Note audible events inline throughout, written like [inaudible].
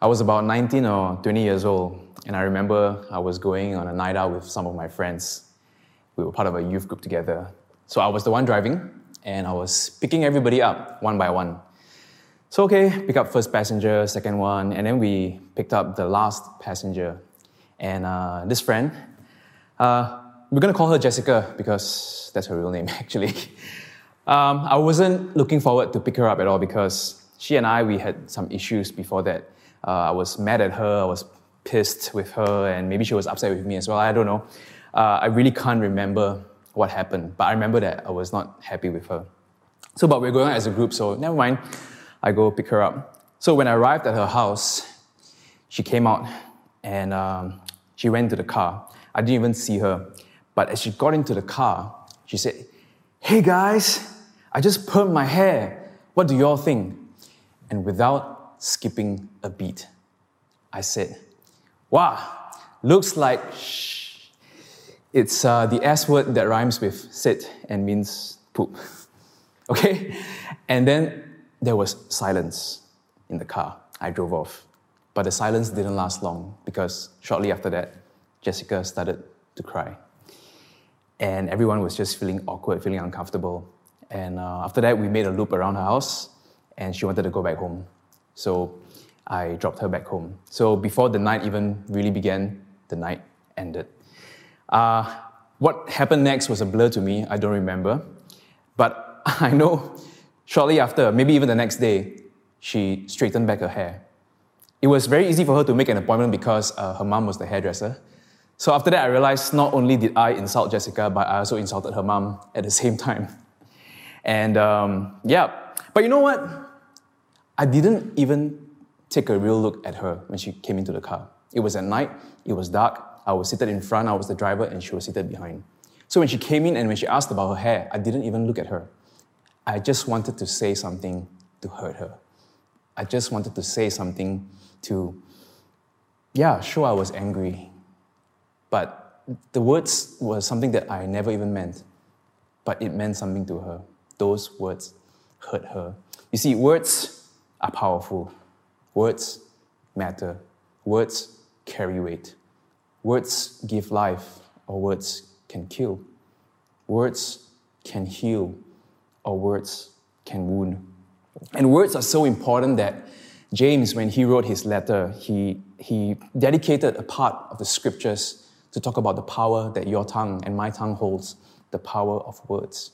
I was about 19 or 20 years old, and I remember I was going on a night out with some of my friends. We were part of a youth group together. So I was the one driving, and I was picking everybody up one by one. So, okay, pick up first passenger, second one, and then we picked up the last passenger. And uh, this friend, uh, we're gonna call her Jessica because that's her real name, [laughs] actually. Um, I wasn't looking forward to pick her up at all because she and I, we had some issues before that. Uh, I was mad at her, I was pissed with her, and maybe she was upset with me as well. I don't know. Uh, I really can't remember what happened, but I remember that I was not happy with her. So, but we're going as a group, so never mind. I go pick her up. So when I arrived at her house, she came out and um, she went to the car. I didn't even see her. But as she got into the car, she said, Hey guys, I just permed my hair. What do y'all think? And without skipping a beat, I said, Wow, looks like shh. It's uh, the S word that rhymes with sit and means poop. [laughs] okay? And then there was silence in the car. I drove off. But the silence didn't last long because shortly after that, Jessica started to cry. And everyone was just feeling awkward, feeling uncomfortable. And uh, after that, we made a loop around her house and she wanted to go back home. So I dropped her back home. So before the night even really began, the night ended. Uh, what happened next was a blur to me. I don't remember. But [laughs] I know shortly after, maybe even the next day, she straightened back her hair. It was very easy for her to make an appointment because uh, her mom was the hairdresser. So after that, I realized not only did I insult Jessica, but I also insulted her mom at the [laughs] same time. And um, yeah, but you know what? I didn't even take a real look at her when she came into the car. It was at night, it was dark, I was seated in front, I was the driver, and she was seated behind. So when she came in and when she asked about her hair, I didn't even look at her. I just wanted to say something to hurt her. I just wanted to say something to, yeah, sure, I was angry. But the words were something that I never even meant. But it meant something to her. Those words hurt her. You see, words are powerful. Words matter. Words carry weight. Words give life, or words can kill. Words can heal, or words can wound. And words are so important that James, when he wrote his letter, he, he dedicated a part of the scriptures to talk about the power that your tongue and my tongue holds, the power of words.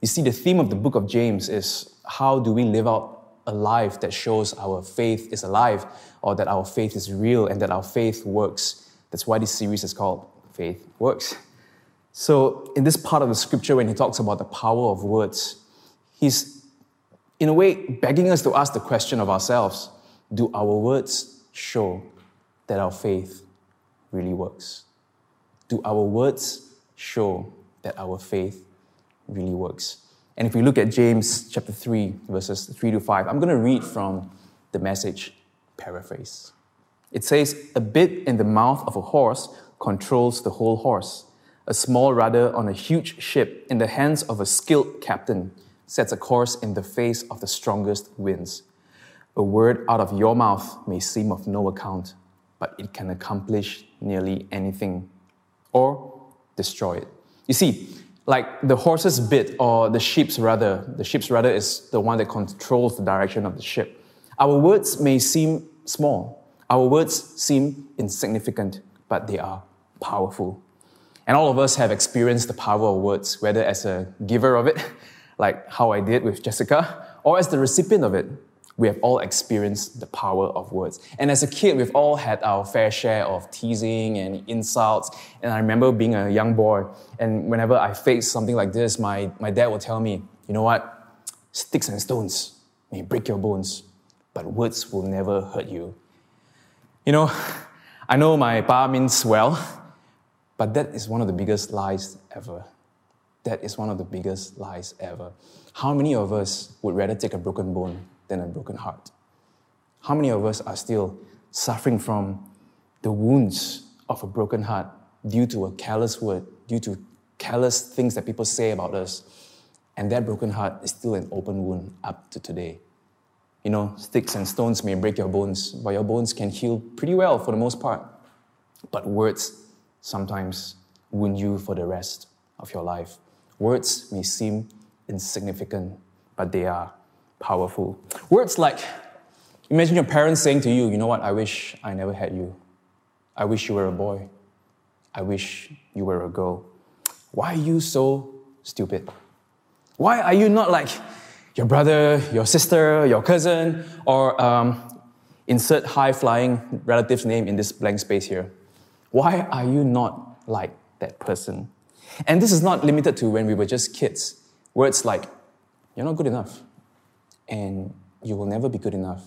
You see, the theme of the book of James is how do we live out a life that shows our faith is alive, or that our faith is real, and that our faith works. That's why this series is called Faith Works. So, in this part of the scripture, when he talks about the power of words, he's in a way begging us to ask the question of ourselves do our words show that our faith really works? Do our words show that our faith really works? And if we look at James chapter 3, verses 3 to 5, I'm going to read from the message paraphrase. It says, A bit in the mouth of a horse controls the whole horse. A small rudder on a huge ship in the hands of a skilled captain sets a course in the face of the strongest winds. A word out of your mouth may seem of no account, but it can accomplish nearly anything or destroy it. You see, like the horse's bit or the ship's rudder, the ship's rudder is the one that controls the direction of the ship. Our words may seem small, our words seem insignificant, but they are powerful. And all of us have experienced the power of words, whether as a giver of it, [laughs] like how I did with Jessica, or as the recipient of it. We have all experienced the power of words. And as a kid, we've all had our fair share of teasing and insults. And I remember being a young boy, and whenever I faced something like this, my, my dad would tell me, you know what? Sticks and stones may break your bones, but words will never hurt you. You know, I know my pa means well, but that is one of the biggest lies ever. That is one of the biggest lies ever. How many of us would rather take a broken bone than a broken heart? How many of us are still suffering from the wounds of a broken heart due to a callous word, due to callous things that people say about us? And that broken heart is still an open wound up to today. You know, sticks and stones may break your bones, but your bones can heal pretty well for the most part. But words sometimes wound you for the rest of your life. Words may seem insignificant, but they are powerful. Words like, imagine your parents saying to you, you know what, I wish I never had you. I wish you were a boy. I wish you were a girl. Why are you so stupid? Why are you not like your brother, your sister, your cousin, or um, insert high flying relative's name in this blank space here? Why are you not like that person? And this is not limited to when we were just kids. Words like, you're not good enough, and you will never be good enough.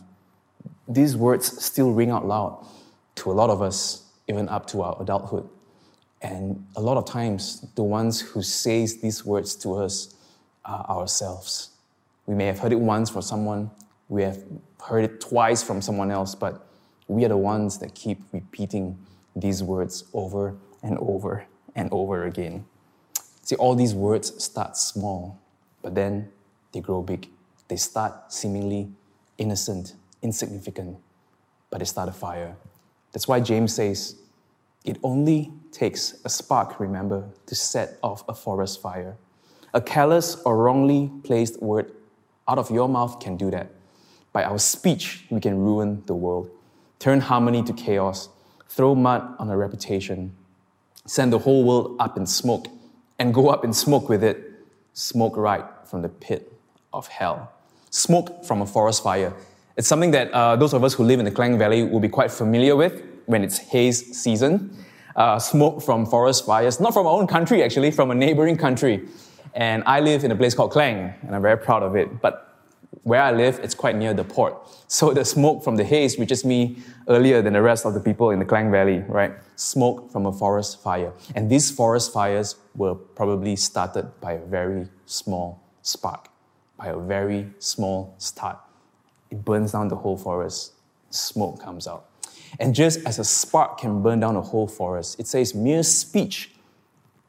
These words still ring out loud to a lot of us, even up to our adulthood. And a lot of times, the ones who says these words to us are ourselves. We may have heard it once from someone, we have heard it twice from someone else, but we are the ones that keep repeating these words over and over and over again. See, all these words start small, but then they grow big. They start seemingly innocent, insignificant, but they start a fire. That's why James says, it only takes a spark, remember, to set off a forest fire. A careless or wrongly placed word out of your mouth can do that. By our speech, we can ruin the world, turn harmony to chaos, throw mud on a reputation, send the whole world up in smoke, and go up in smoke with it, smoke right from the pit of hell. Smoke from a forest fire. It's something that uh, those of us who live in the Klang Valley will be quite familiar with when it's haze season. Uh, smoke from forest fires, not from our own country actually, from a neighboring country. And I live in a place called Klang, and I'm very proud of it. But where I live, it's quite near the port. So the smoke from the haze reaches me earlier than the rest of the people in the Klang Valley, right? Smoke from a forest fire. And these forest fires were probably started by a very small spark, by a very small start. It burns down the whole forest, smoke comes out. And just as a spark can burn down a whole forest, it says mere speech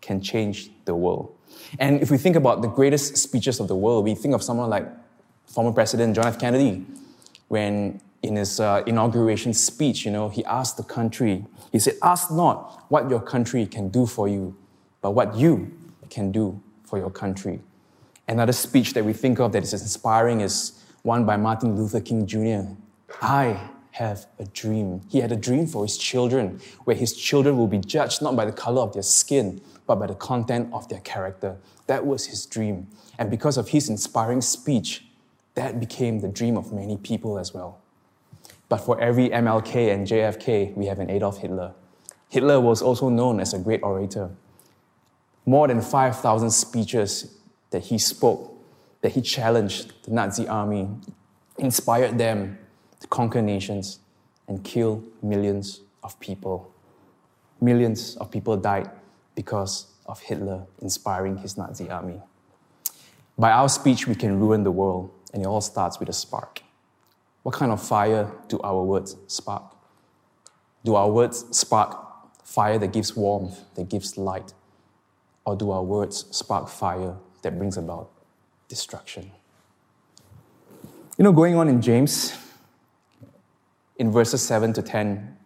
can change the world. And if we think about the greatest speeches of the world, we think of someone like former President John F. Kennedy, when in his uh, inauguration speech, you know, he asked the country, he said, Ask not what your country can do for you, but what you can do for your country. Another speech that we think of that is inspiring is one by Martin Luther King Jr. I have a dream. He had a dream for his children, where his children will be judged not by the color of their skin, but by the content of their character. That was his dream. And because of his inspiring speech, that became the dream of many people as well. But for every MLK and JFK, we have an Adolf Hitler. Hitler was also known as a great orator. More than 5,000 speeches that he spoke, that he challenged the Nazi army, inspired them to conquer nations and kill millions of people. Millions of people died because of Hitler inspiring his Nazi army. By our speech, we can ruin the world and it all starts with a spark. What kind of fire do our words spark? Do our words spark fire that gives warmth, that gives light? Or do our words spark fire that brings about destruction? You know, going on in James, in verses 7 to 10,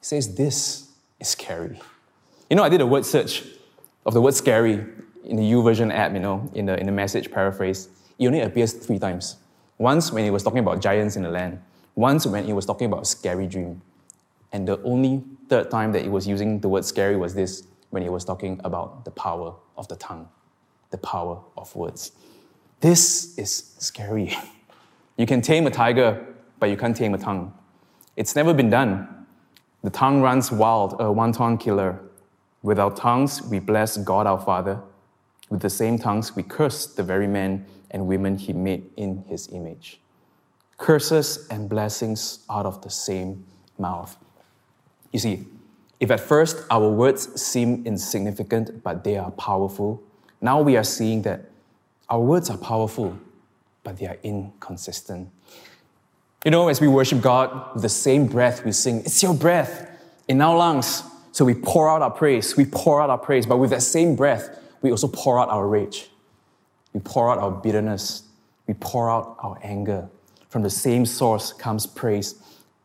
he says, This is scary. You know, I did a word search of the word scary in the YouVersion app, you know, in the, in the message paraphrase it only appears three times. Once when he was talking about giants in the land, once when he was talking about a scary dream, and the only third time that he was using the word scary was this when he was talking about the power of the tongue, the power of words. This is scary. You can tame a tiger, but you can't tame a tongue. It's never been done. The tongue runs wild, a one tongue killer. With our tongues, we bless God our Father. With the same tongues, we curse the very men and women he made in his image. Curses and blessings out of the same mouth. You see, if at first our words seem insignificant, but they are powerful, now we are seeing that our words are powerful, but they are inconsistent. You know, as we worship God with the same breath, we sing, It's your breath in our lungs. So we pour out our praise, we pour out our praise, but with that same breath, we also pour out our rage. We pour out our bitterness. We pour out our anger. From the same source comes praise,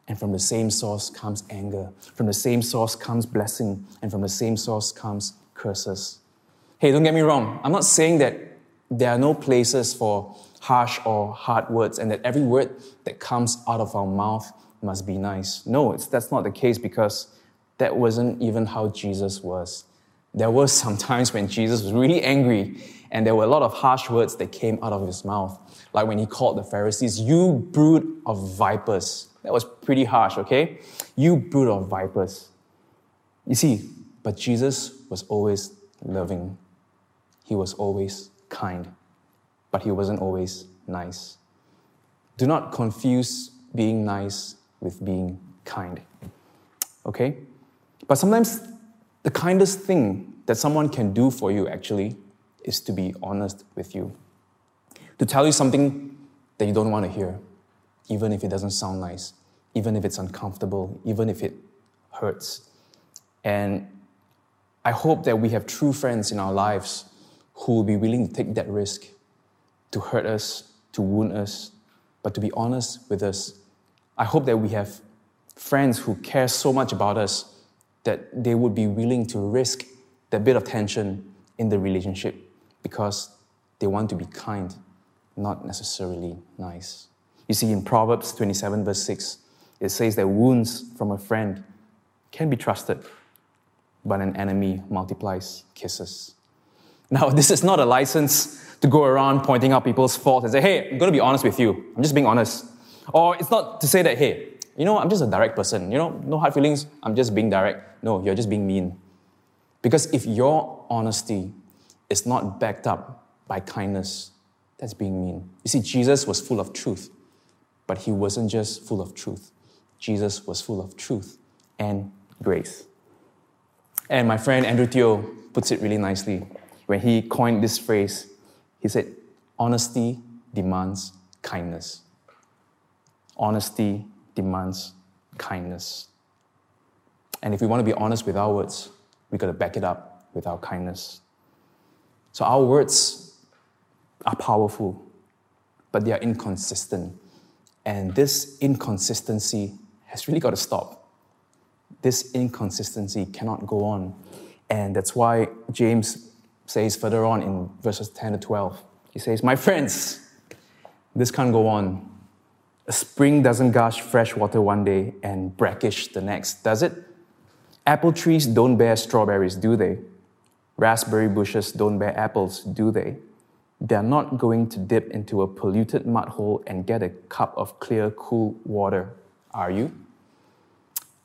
and from the same source comes anger. From the same source comes blessing, and from the same source comes curses. Hey, don't get me wrong. I'm not saying that there are no places for harsh or hard words and that every word that comes out of our mouth must be nice. No, that's not the case because that wasn't even how Jesus was. There were [laughs] some times when Jesus was really angry and there were a lot of harsh words that came out of his mouth. Like when he called the Pharisees, you brood of vipers. That was pretty harsh, okay? You brood of vipers. You see, but Jesus was always loving. He was always kind, but he wasn't always nice. Do not confuse being nice with being kind. Okay? But sometimes the kindest thing that someone can do for you actually is to be honest with you. To tell you something that you don't want to hear, even if it doesn't sound nice, even if it's uncomfortable, even if it hurts. And I hope that we have true friends in our lives who will be willing to take that risk to hurt us, to wound us, but to be honest with us. I hope that we have friends who care so much about us that they would be willing to risk that bit of tension in the relationship because they want to be kind, not necessarily nice. You see, in Proverbs 27, verse 6, it says that wounds from a friend can be trusted, but an enemy multiplies kisses. Now, [laughs] this is not a license to go around pointing out people's faults and say, hey, I'm going to be honest with you. I'm just being honest. Or it's not to say that, hey, you know, I'm just a direct person. You know, no hard feelings. I'm just being direct. No, you're just being mean. Because if your honesty is not backed up by kindness, that's being mean. You see, Jesus was full of truth, but he wasn't just full of truth. Jesus was full of truth and grace. And my friend Andrew Teo puts it really nicely when he coined this phrase. He said, Honesty demands kindness. Honesty demands kindness. And if we want to be honest with our words, we've got to back it up with our kindness. So our words are powerful, but they are inconsistent. And this inconsistency has really got to stop. This inconsistency cannot go on. And that's why James says further on in verses 10 to 12, he says, My friends, this can't go on. A spring doesn't gush fresh water one day and brackish the next, does it? Apple trees don't bear strawberries, do they? Raspberry bushes don't bear apples, do they? They're not going to dip into a polluted mud hole and get a cup of clear, cool water, are you?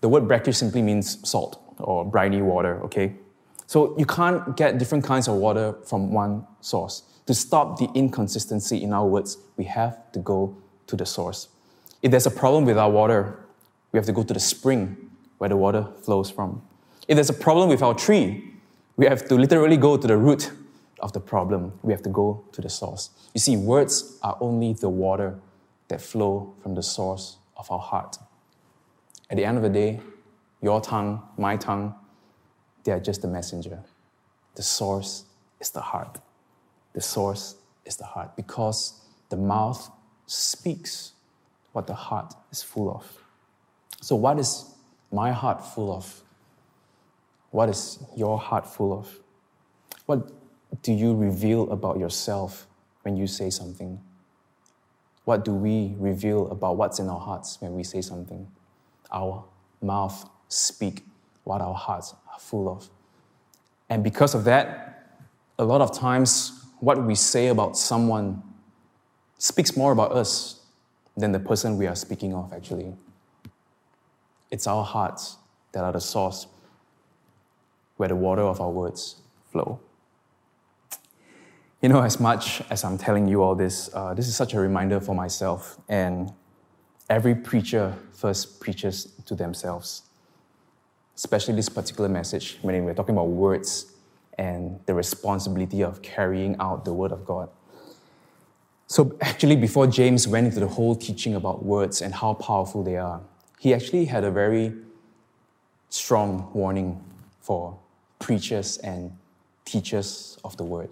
The word brackish simply means salt or briny water, okay? So you can't get different kinds of water from one source. To stop the inconsistency in our words, we have to go to the source. If there's a problem with our water, we have to go to the spring where the water flows from. If there's a problem with our tree, we have to literally go to the root of the problem. We have to go to the source. You see, words are only the water that flow from the source of our heart. At the end of the day, your tongue, my tongue, they are just the messenger. The source is the heart. The source is the heart because the mouth speaks what the heart is full of. So, what is my heart full of? What is your heart full of? What do you reveal about yourself when you say something? What do we reveal about what's in our hearts when we say something? Our mouth speak what our hearts are full of. And because of that, a lot of times what we say about someone speaks more about us than the person we are speaking of, actually. It's our hearts that are the source where the water of our words flow. You know, as much as I'm telling you all this, uh, this is such a reminder for myself. And every preacher first preaches to themselves, especially this particular message when we're talking about words and the responsibility of carrying out the word of God. So, actually, before James went into the whole teaching about words and how powerful they are, he actually had a very strong warning for preachers and teachers of the word.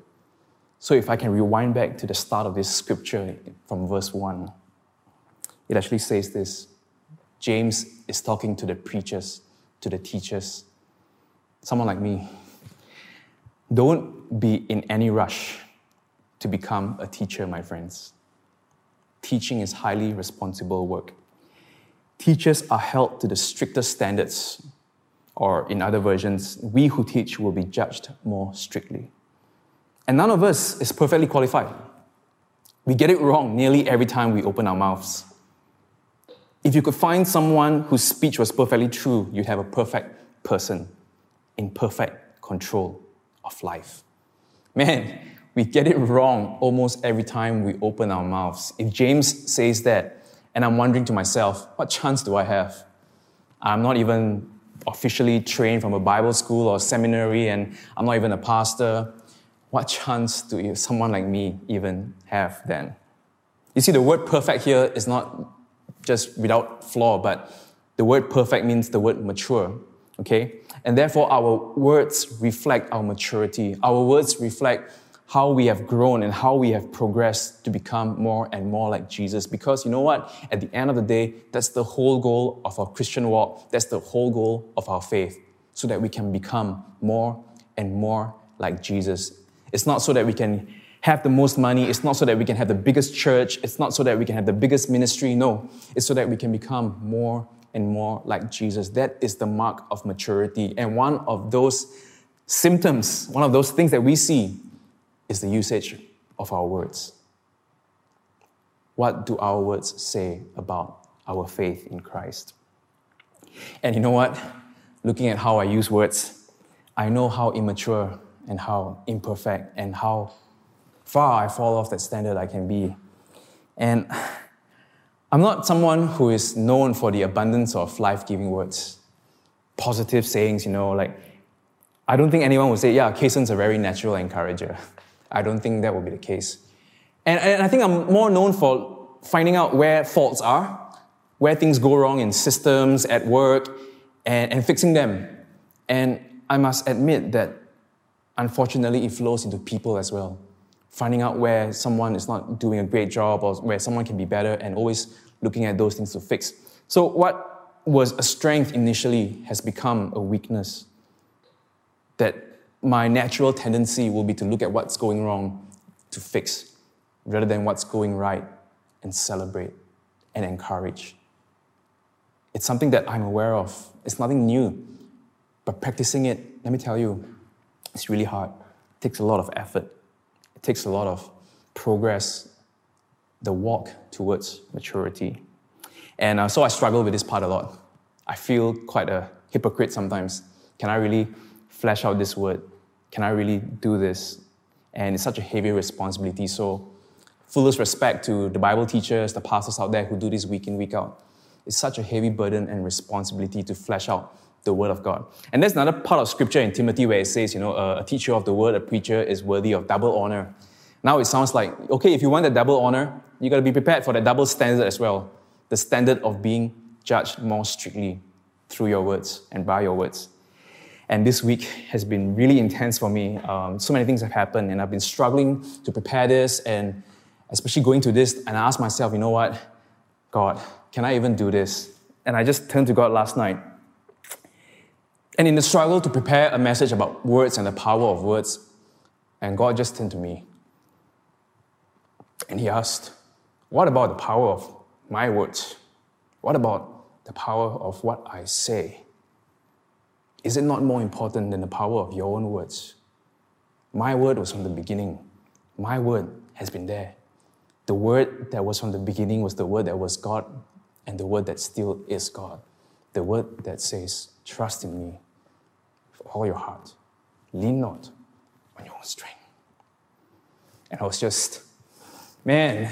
So, if I can rewind back to the start of this scripture from verse 1, it actually says this James is talking to the preachers, to the teachers, someone like me. Don't be in any rush to become a teacher, my friends. Teaching is highly responsible work. Teachers are held to the strictest standards, or in other versions, we who teach will be judged more strictly. And none of us is perfectly qualified. We get it wrong nearly every time we open our mouths. If you could find someone whose speech was perfectly true, you'd have a perfect person in perfect control of life. Man, we get it wrong almost every time we open our mouths. If James says that, and I'm wondering to myself, what chance do I have? I'm not even officially trained from a Bible school or seminary, and I'm not even a pastor. What chance do someone like me even have then? You see, the word perfect here is not just without flaw, but the word perfect means the word mature, okay? And therefore, our words reflect our maturity. Our words reflect how we have grown and how we have progressed to become more and more like Jesus. Because you know what? At the end of the day, that's the whole goal of our Christian walk. That's the whole goal of our faith, so that we can become more and more like Jesus. It's not so that we can have the most money. It's not so that we can have the biggest church. It's not so that we can have the biggest ministry. No, it's so that we can become more and more like Jesus. That is the mark of maturity. And one of those symptoms, one of those things that we see is the usage of our words. What do our words say about our faith in Christ? And you know what? Looking at how I use words, I know how immature and how imperfect and how far I fall off that standard I can be. And I'm not someone who is known for the abundance of life giving words, positive sayings, you know, like, I don't think anyone would say, yeah, Kason's a very natural encourager. I don't think that would be the case. And, and I think I'm more known for finding out where faults are, where things go wrong in systems, at work, and, and fixing them. And I must admit that unfortunately it flows into people as well. Finding out where someone is not doing a great job or where someone can be better and always looking at those things to fix. So, what was a strength initially has become a weakness that my natural tendency will be to look at what's going wrong to fix rather than what's going right and celebrate and encourage. It's something that I'm aware of. It's nothing new. But practicing it, let me tell you, it's really hard. It takes a lot of effort. It takes a lot of progress, the walk towards maturity. And uh, so I struggle with this part a lot. I feel quite a hypocrite sometimes. Can I really flesh out this word? Can I really do this? And it's such a heavy responsibility. So, fullest respect to the Bible teachers, the pastors out there who do this week in, week out. It's such a heavy burden and responsibility to flesh out the Word of God. And there's another part of Scripture in Timothy where it says, you know, a, a teacher of the Word, a preacher, is worthy of double honor. Now it sounds like, okay, if you want the double honor, you got to be prepared for the double standard as well the standard of being judged more strictly through your words and by your words. And this week has been really intense for me. Um, so many things have happened, and I've been struggling to prepare this, and especially going to this. And I asked myself, you know what, God, can I even do this? And I just turned to God last night. And in the struggle to prepare a message about words and the power of words, and God just turned to me. And He asked, What about the power of my words? What about the power of what I say? Is it not more important than the power of your own words? My word was from the beginning. My word has been there. The word that was from the beginning was the word that was God, and the word that still is God. The word that says, Trust in me with all your heart. Lean not on your own strength. And I was just, man,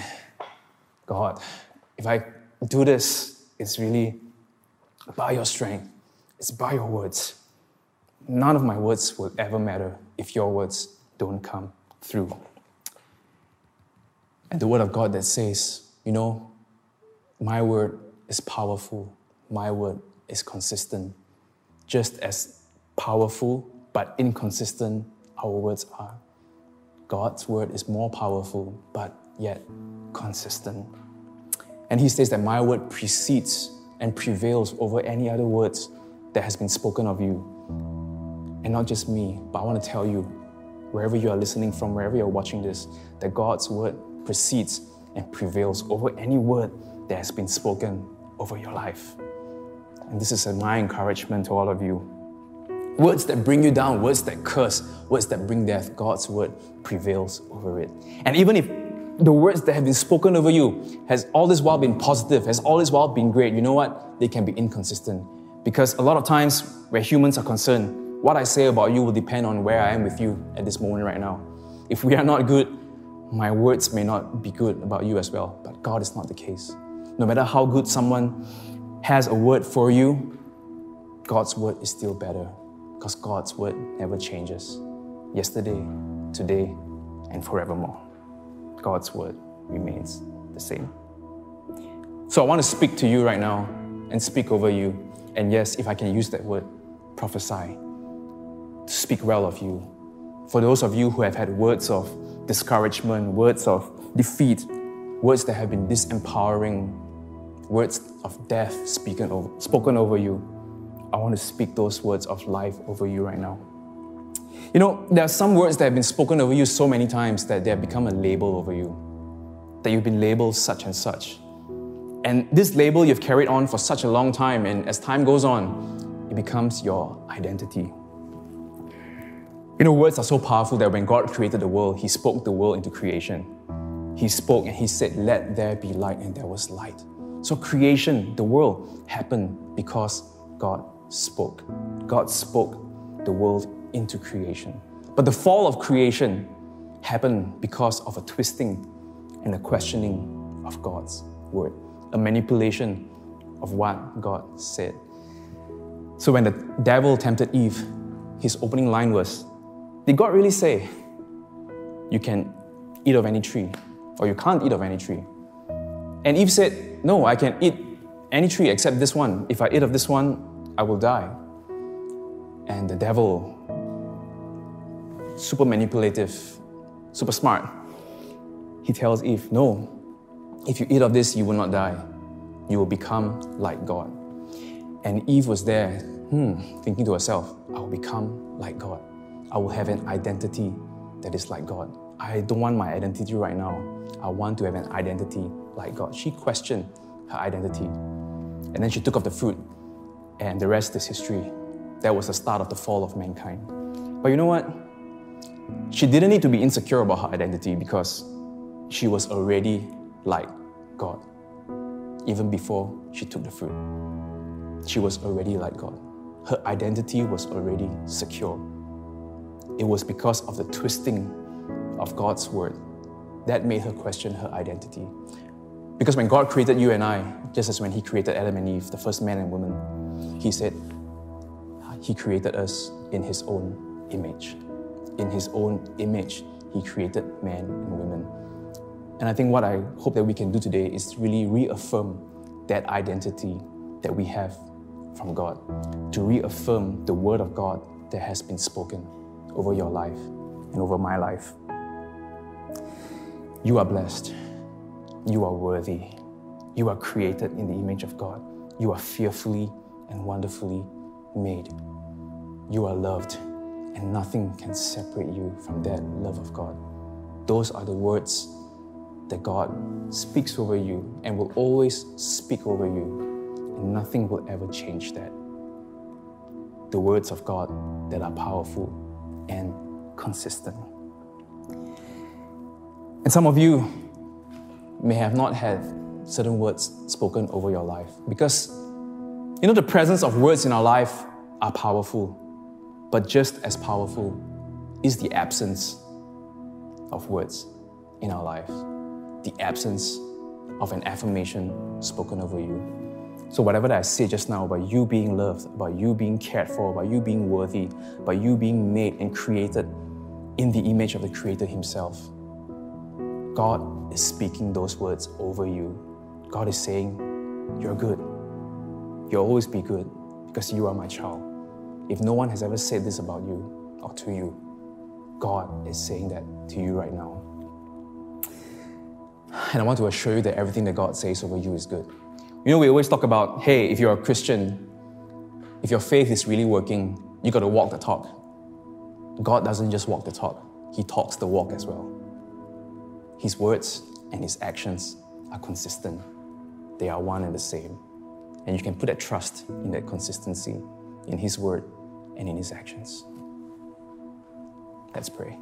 God, if I do this, it's really by your strength, it's by your words none of my words will ever matter if your words don't come through. And the word of God that says, you know, my word is powerful, my word is consistent. Just as powerful but inconsistent our words are. God's word is more powerful but yet consistent. And he says that my word precedes and prevails over any other words that has been spoken of you. And not just me, but I want to tell you, wherever you are listening from, wherever you're watching this, that God's word precedes and prevails over any word that has been spoken over your life. And this is my encouragement to all of you. Words that bring you down, words that curse, words that bring death, God's word prevails over it. And even if the words that have been spoken over you has all this while been positive, has all this while been great, you know what? They can be inconsistent. Because a lot of times where humans are concerned, what I say about you will depend on where I am with you at this moment right now. If we are not good, my words may not be good about you as well, but God is not the case. No matter how good someone has a word for you, God's word is still better because God's word never changes. Yesterday, today, and forevermore. God's word remains the same. So I want to speak to you right now and speak over you. And yes, if I can use that word, prophesy, to speak well of you. For those of you who have had words of discouragement, words of defeat, words that have been disempowering, words of death spoken over, spoken over you, I want to speak those words of life over you right now. You know, there are some words that have been spoken over you so many times that they have become a label over you, that you've been labeled such and such. And this label you've carried on for such a long time, and as time goes on, it becomes your identity. You know, words are so powerful that when God created the world, He spoke the world into creation. He spoke and He said, Let there be light, and there was light. So, creation, the world, happened because God spoke. God spoke the world into creation. But the fall of creation happened because of a twisting and a questioning of God's word, a manipulation of what God said. So when the devil tempted Eve, his opening line was, Did God really say you can eat of any tree or you can't eat of any tree? And Eve said, No, I can eat any tree except this one. If I eat of this one, I will die. And the devil super manipulative, super smart. He tells Eve, No, if you eat of this, you will not die. You will become like God. And Eve was there, hmm, thinking to herself, I will become like God. I will have an identity that is like God. I don't want my identity right now. I want to have an identity like God. She questioned her identity. And then she took off the fruit, and the rest is history. That was the start of the fall of mankind. But you know what? She didn't need to be insecure about her identity because she was already like God. Even before she took the fruit, she was already like God. Her identity was already secure. It was because of the twisting of God's word that made her question her identity. Because when God created you and I, just as when He created Adam and Eve, the first man and woman, He said, He created us in His own image in his own image, he created man and women. And I think what I hope that we can do today is really reaffirm that identity that we have from God, to reaffirm the word of God that has been spoken over your life and over my life. You are blessed. You are worthy. You are created in the image of God. You are fearfully and wonderfully made. You are loved and nothing can separate you from that love of God. Those are the words that God speaks over you and will always speak over you, and nothing will ever change that. The words of God that are powerful and consistent. And some of you may have not had certain words spoken over your life because you know the presence of words in our life are powerful but just as powerful is the absence of words in our life, the absence of an affirmation spoken over you. So, whatever that I say just now about you being loved, about you being cared for, about you being worthy, about you being made and created in the image of the Creator Himself, God is speaking those words over you. God is saying, You're good. You'll always be good because you are my child. If no one has ever said this about you or to you, God is saying that to you right now. And I want to assure you that everything that God says over you is good. You know, we always talk about, hey, if you're a Christian, if your faith is really working, you got to walk the talk. God doesn't just walk the talk, He talks the walk as well. His words and His actions are consistent, they are one and the same. And you can put that trust in that consistency in His word and in His actions. Let's pray.